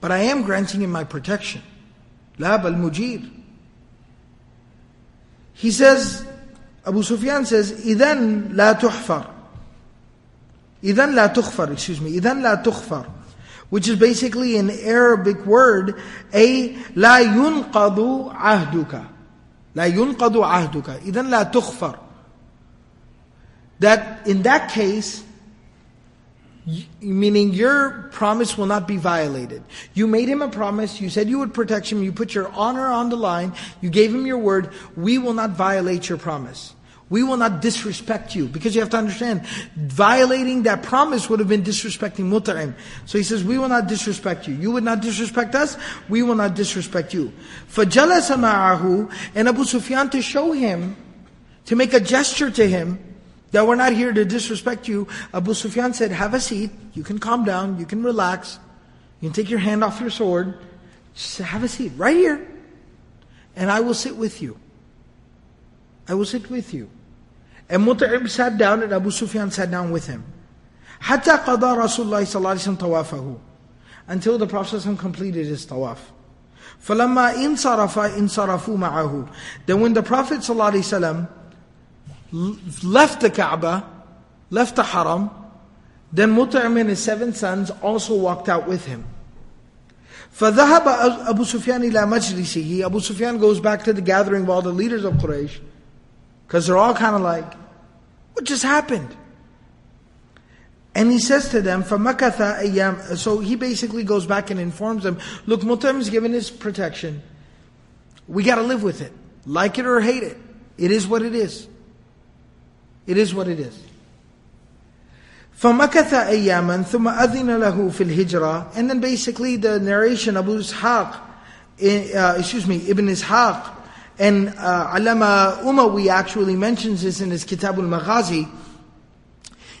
But I am granting him my protection. La bal mujir. He says, Abu Sufyan says, إِذَنْ لَا تُحْفَرْ إذن لا تغفر, excuse me, إذن لا تغفر, which is basically an Arabic word, a لا ينقض عهدك. لا ينقض عهدك. إذن لا تغفر. That in that case, meaning your promise will not be violated. You made him a promise, you said you would protect him, you put your honor on the line, you gave him your word, we will not violate your promise. We will not disrespect you. Because you have to understand, violating that promise would have been disrespecting Mut'im. So he says, we will not disrespect you. You would not disrespect us, we will not disrespect you. فَجَلَسَ مَعَهُ And Abu Sufyan to show him, to make a gesture to him, that we're not here to disrespect you, Abu Sufyan said, have a seat, you can calm down, you can relax, you can take your hand off your sword, just have a seat, right here, and I will sit with you. I will sit with you. And Mut'im sat down and Abu Sufyan sat down with him. حتى قضى رسول الله صلى الله عليه وسلم طوافه until the Prophet ﷺ completed his tawaf. فَلَمَّا إِنْصَرَفَ إِنْصَرَفُوا مَعَهُ Then when the Prophet ﷺ left the Kaaba, left the Haram, then Mut'im and his seven sons also walked out with him. فَذَهَبَ أَبُو سُفْيَانِ إِلَى مَجْلِسِهِ Abu Sufyan goes back to the gathering of all the leaders of Quraysh. Because they're all kind of like, what just happened? And he says to them, فَمَكَثَ أَيَّام So he basically goes back and informs them, look, Mut'im is given his protection. We got to live with it. Like it or hate it. It is what it is. It is what it is. فمكث أياما ثم أذن له في الهجرة and then basically the narration Abu Ishaq eh, uh, excuse me Ibn Ishaq and uh, Alama Umawi actually mentions this in his Kitab al-Maghazi.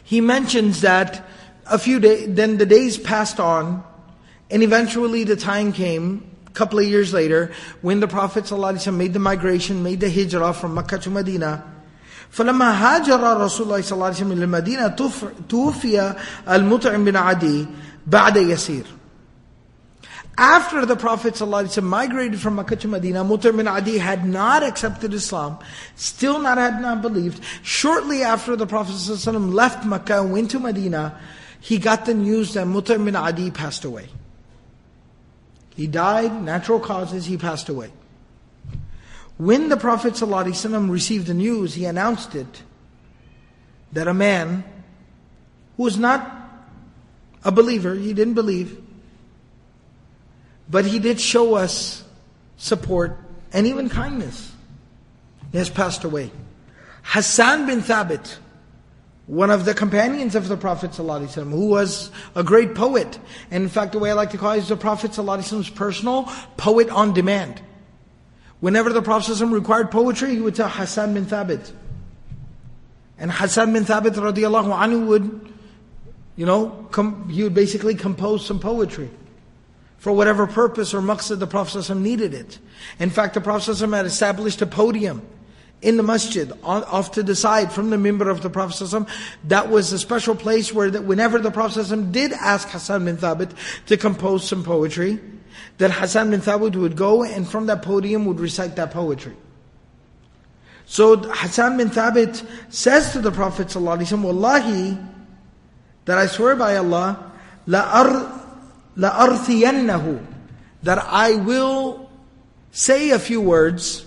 he mentions that a few days, then the days passed on, and eventually the time came, a couple of years later, when the Prophet ﷺ made the migration, made the hijrah from Makkah to Medina. فلما هاجر رسول الله صلى الله عليه وسلم إلى المدينة توفي المطعم بن عدي بعد يسير. after the Prophet ﷺ migrated from Makkah to Medina, Mut'im bin Adi had not accepted Islam, still not had not believed. Shortly after the Prophet ﷺ left Makkah and went to Medina, he got the news that Mut'im bin Adi passed away. He died, natural causes, he passed away. When the Prophet ﷺ received the news, he announced it that a man who was not a believer, he didn't believe, but he did show us support and even kindness. He has passed away. Hassan bin Thabit, one of the companions of the Prophet ﷺ, who was a great poet. And in fact, the way I like to call it is the Prophet ﷺ's personal poet on demand. Whenever the Prophet ﷺ required poetry, he would tell Hassan bin Thabit. And Hassan bin Thabit radiallahu anhu would, you know, com- he would basically compose some poetry for whatever purpose or maqsad the Prophet needed it. In fact, the Prophet had established a podium in the masjid, off to the side from the minbar of the Prophet That was a special place where that whenever the Prophet did ask Hassan bin Thabit to compose some poetry, that Hassan bin Thabit would go and from that podium would recite that poetry. So Hassan bin Thabit says to the Prophet Wallahi, that I swear by Allah, la ar لَأَرْثِيَنَّهُ That I will say a few words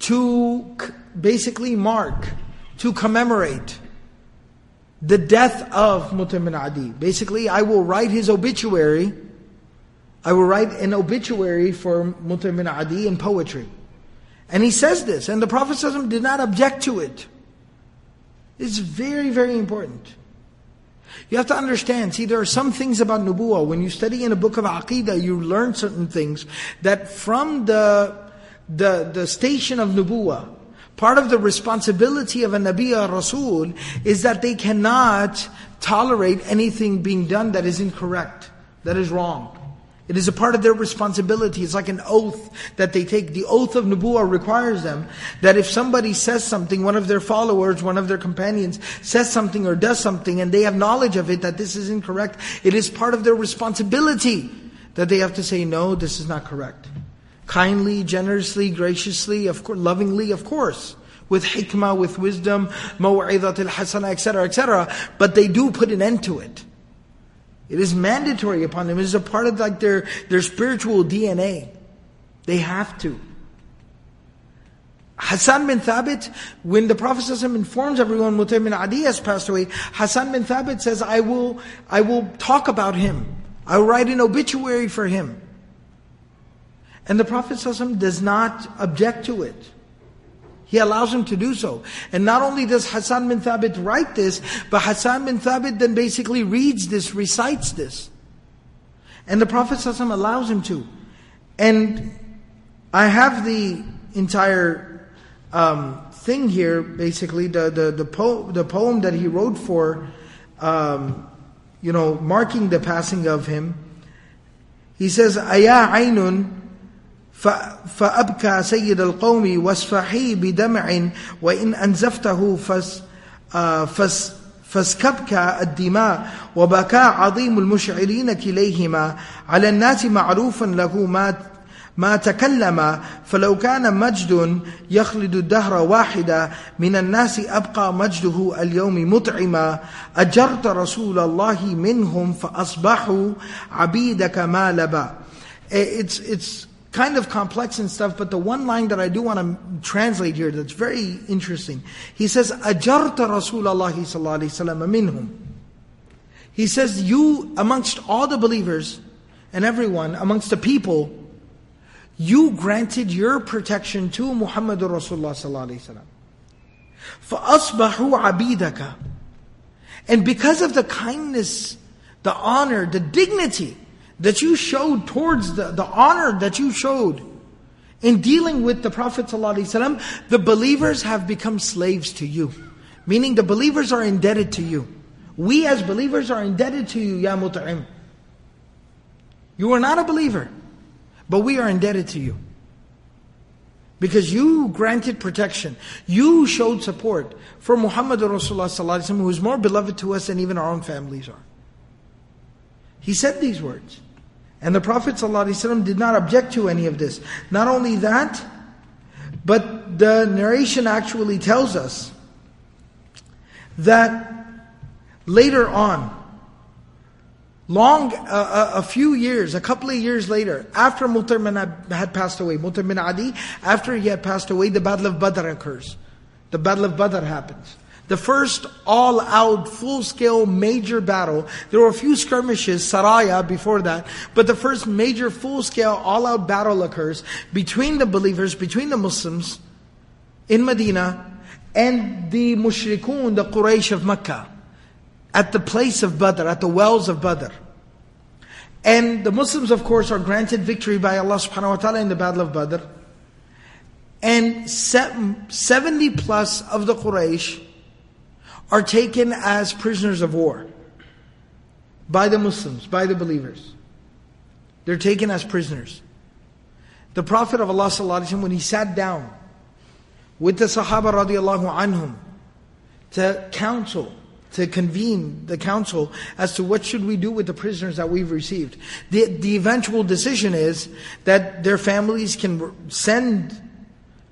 to basically mark, to commemorate the death of Mutim bin Adi. Basically, I will write his obituary. I will write an obituary for Mutim bin Adi in poetry. And he says this, and the Prophet did not object to it. It's very, very important. You have to understand, see, there are some things about nubuwa. When you study in a book of aqidah, you learn certain things that from the, the, the station of nubuwa, part of the responsibility of a nabi or rasul is that they cannot tolerate anything being done that is incorrect, that is wrong. It is a part of their responsibility. It's like an oath that they take. The oath of Nubu'ah requires them that if somebody says something, one of their followers, one of their companions says something or does something and they have knowledge of it that this is incorrect, it is part of their responsibility that they have to say, no, this is not correct. Kindly, generously, graciously, of course, lovingly, of course. With hikmah, with wisdom, maw'idat al-hasana, etc., etc. But they do put an end to it. It is mandatory upon them. It is a part of like their, their spiritual DNA. They have to. Hassan bin Thabit, when the Prophet informs everyone Mut'im bin Adi has passed away, Hassan bin Thabit says, I will, I will talk about him. I will write an obituary for him. And the Prophet does not object to it. He allows him to do so. And not only does Hassan bin Thabit write this, but Hassan bin Thabit then basically reads this, recites this. And the Prophet allows him to. And I have the entire um, thing here, basically, the, the, the, po- the poem that he wrote for, um, you know, marking the passing of him. He says, Aya Ainun فأبكى سيد القوم واسفحي بدمع وإن أنزفته فس فس فاسكبك الدماء وبكى عظيم المشعرين كليهما على الناس معروفا له ما ما تكلم فلو كان مجد يخلد الدهر واحدا من الناس أبقى مجده اليوم مطعما أجرت رسول الله منهم فأصبحوا عبيدك ما لبا It's, it's kind of complex and stuff, but the one line that I do want to translate here that's very interesting. He says, Ajarta Rasulullah sallallahu alayhi wasallam minhum. He says, you amongst all the believers and everyone, amongst the people, you granted your protection to Muhammad Rasulullah sallallahu alayhi wasallam. فَأَصْبَحُوا عَبِيدَكَ And because of the kindness, the honor, the dignity that you showed towards the, the honor that you showed in dealing with the Prophet ﷺ, the believers have become slaves to you. Meaning the believers are indebted to you. We as believers are indebted to you, Ya Mut'im. You are not a believer, but we are indebted to you. Because you granted protection. You showed support for Muhammad Rasulullah who is more beloved to us than even our own families are. He said these words. And the Prophet ﷺ did not object to any of this. Not only that, but the narration actually tells us that later on, long, uh, uh, a few years, a couple of years later, after Mut'im had passed away, Mut'im Adi, after he had passed away, the Battle of Badr occurs. The Battle of Badr happens. The first all-out, full-scale major battle. There were a few skirmishes, Saraya, before that, but the first major, full-scale, all-out battle occurs between the believers, between the Muslims in Medina, and the mushrikun, the Quraysh of Mecca at the place of Badr, at the wells of Badr. And the Muslims, of course, are granted victory by Allah subhanahu wa ta'ala in the Battle of Badr. And 70 plus of the Quraysh are taken as prisoners of war by the Muslims, by the believers. They're taken as prisoners. The Prophet of Allah when he sat down with the Sahaba radiallahu anhum to counsel to convene the council as to what should we do with the prisoners that we've received. The, the eventual decision is that their families can send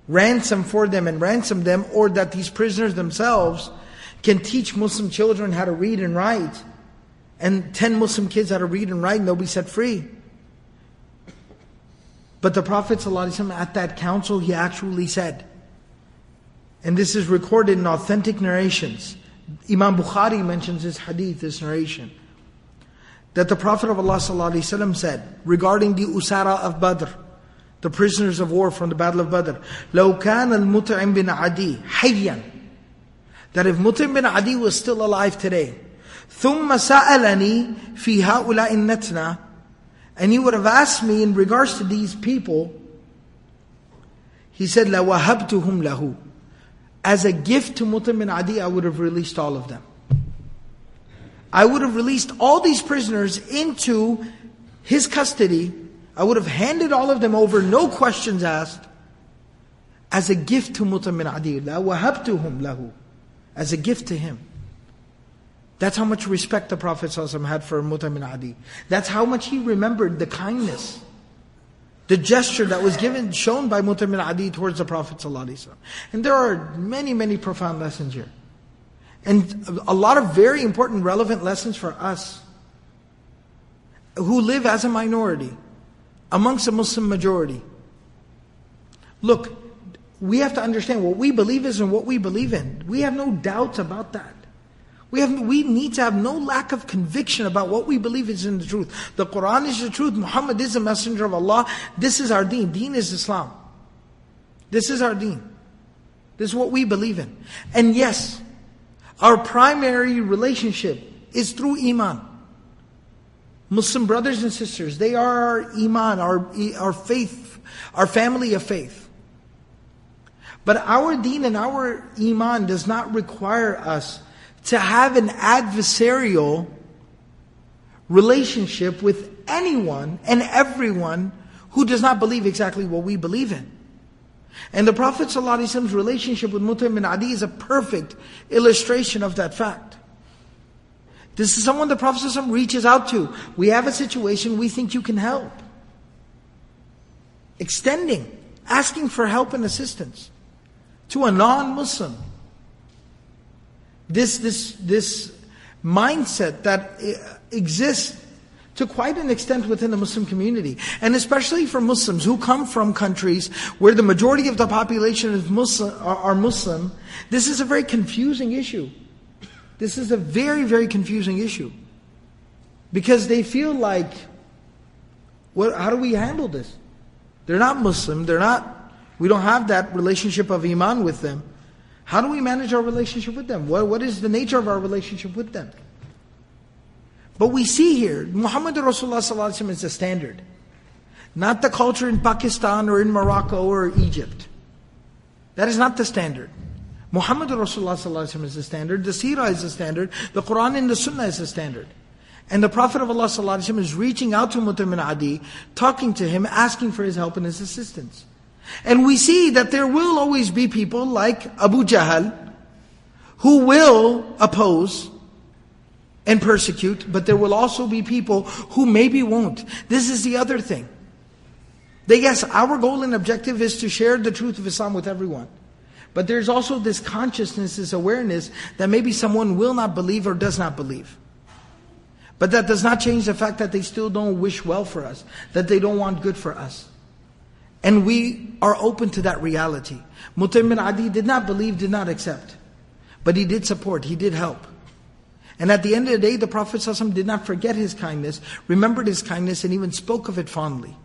ransom for them and ransom them, or that these prisoners themselves can teach Muslim children how to read and write, and 10 Muslim kids how to read and write, and they'll be set free. But the Prophet ﷺ at that council, he actually said, and this is recorded in authentic narrations, Imam Bukhari mentions this hadith, this narration, that the Prophet of Allah ﷺ said regarding the Usara of Badr, the prisoners of war from the Battle of Badr, لو كان المطعم بن عدي حيا that if Mut'im bin Adi was still alive today, ثم سألني في هؤلاء النتنة and he would have asked me in regards to these people, he said, لَوَهَبْتُهُمْ لَهُ as a gift to Mutim bin Adi, I would have released all of them. I would have released all these prisoners into his custody. I would have handed all of them over, no questions asked, as a gift to Mutim bin Adi. وَهَبْتُهُمْ لَهُ as a gift to him. That's how much respect the Prophet ﷺ had for Mutim bin Adi. That's how much he remembered the kindness the gesture that was given, shown by Mutim bin Adi towards the Prophet ﷺ. And there are many, many profound lessons here. And a lot of very important, relevant lessons for us who live as a minority amongst a Muslim majority. Look, we have to understand what we believe is and what we believe in. We have no doubts about that. We, have, we need to have no lack of conviction about what we believe is in the truth. The Quran is the truth. Muhammad is the messenger of Allah. This is our deen. Deen is Islam. This is our deen. This is what we believe in. And yes, our primary relationship is through Iman. Muslim brothers and sisters, they are our Iman, our, our faith, our family of faith. But our deen and our Iman does not require us to have an adversarial relationship with anyone and everyone who does not believe exactly what we believe in. And the Prophet ﷺ's relationship with Mutim bin Adi is a perfect illustration of that fact. This is someone the Prophet ﷺ reaches out to. We have a situation we think you can help. Extending, asking for help and assistance to a non-Muslim this, this, this mindset that exists to quite an extent within the Muslim community. And especially for Muslims who come from countries where the majority of the population is Muslim, are Muslim, this is a very confusing issue. This is a very, very confusing issue. Because they feel like, how do we handle this? They're not Muslim, they're not, we don't have that relationship of Iman with them. How do we manage our relationship with them? What, what is the nature of our relationship with them? But we see here, Muhammad Rasulullah is the standard. Not the culture in Pakistan or in Morocco or Egypt. That is not the standard. Muhammad Rasulullah is the standard, the Seerah is the standard, the Quran and the Sunnah is the standard. And the Prophet of Allah is reaching out to Mut'im bin Adi, talking to him, asking for his help and his assistance. And we see that there will always be people like Abu Jahl, who will oppose and persecute, but there will also be people who maybe won't. This is the other thing. That yes, our goal and objective is to share the truth of Islam with everyone. But there's also this consciousness, this awareness that maybe someone will not believe or does not believe. But that does not change the fact that they still don't wish well for us, that they don't want good for us. And we are open to that reality. Mut'im bin Adi did not believe, did not accept. But he did support, he did help. And at the end of the day, the Prophet ﷺ did not forget his kindness, remembered his kindness, and even spoke of it fondly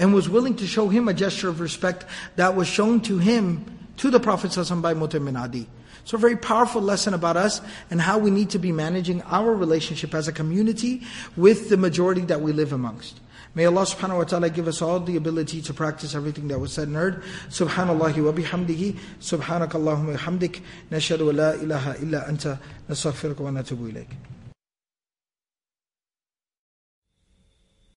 and was willing to show him a gesture of respect that was shown to him, to the Prophet by Mut'im bin Adi. So a very powerful lesson about us and how we need to be managing our relationship as a community with the majority that we live amongst. May Allah subhanahu wa ta'ala give us all the ability to practice everything that was said and heard. Subhanallah wa bihamdihi. Subhanakallahumma hamdik. Nashadu la ilaha illa anta. Nastaghfiruka wa natubu.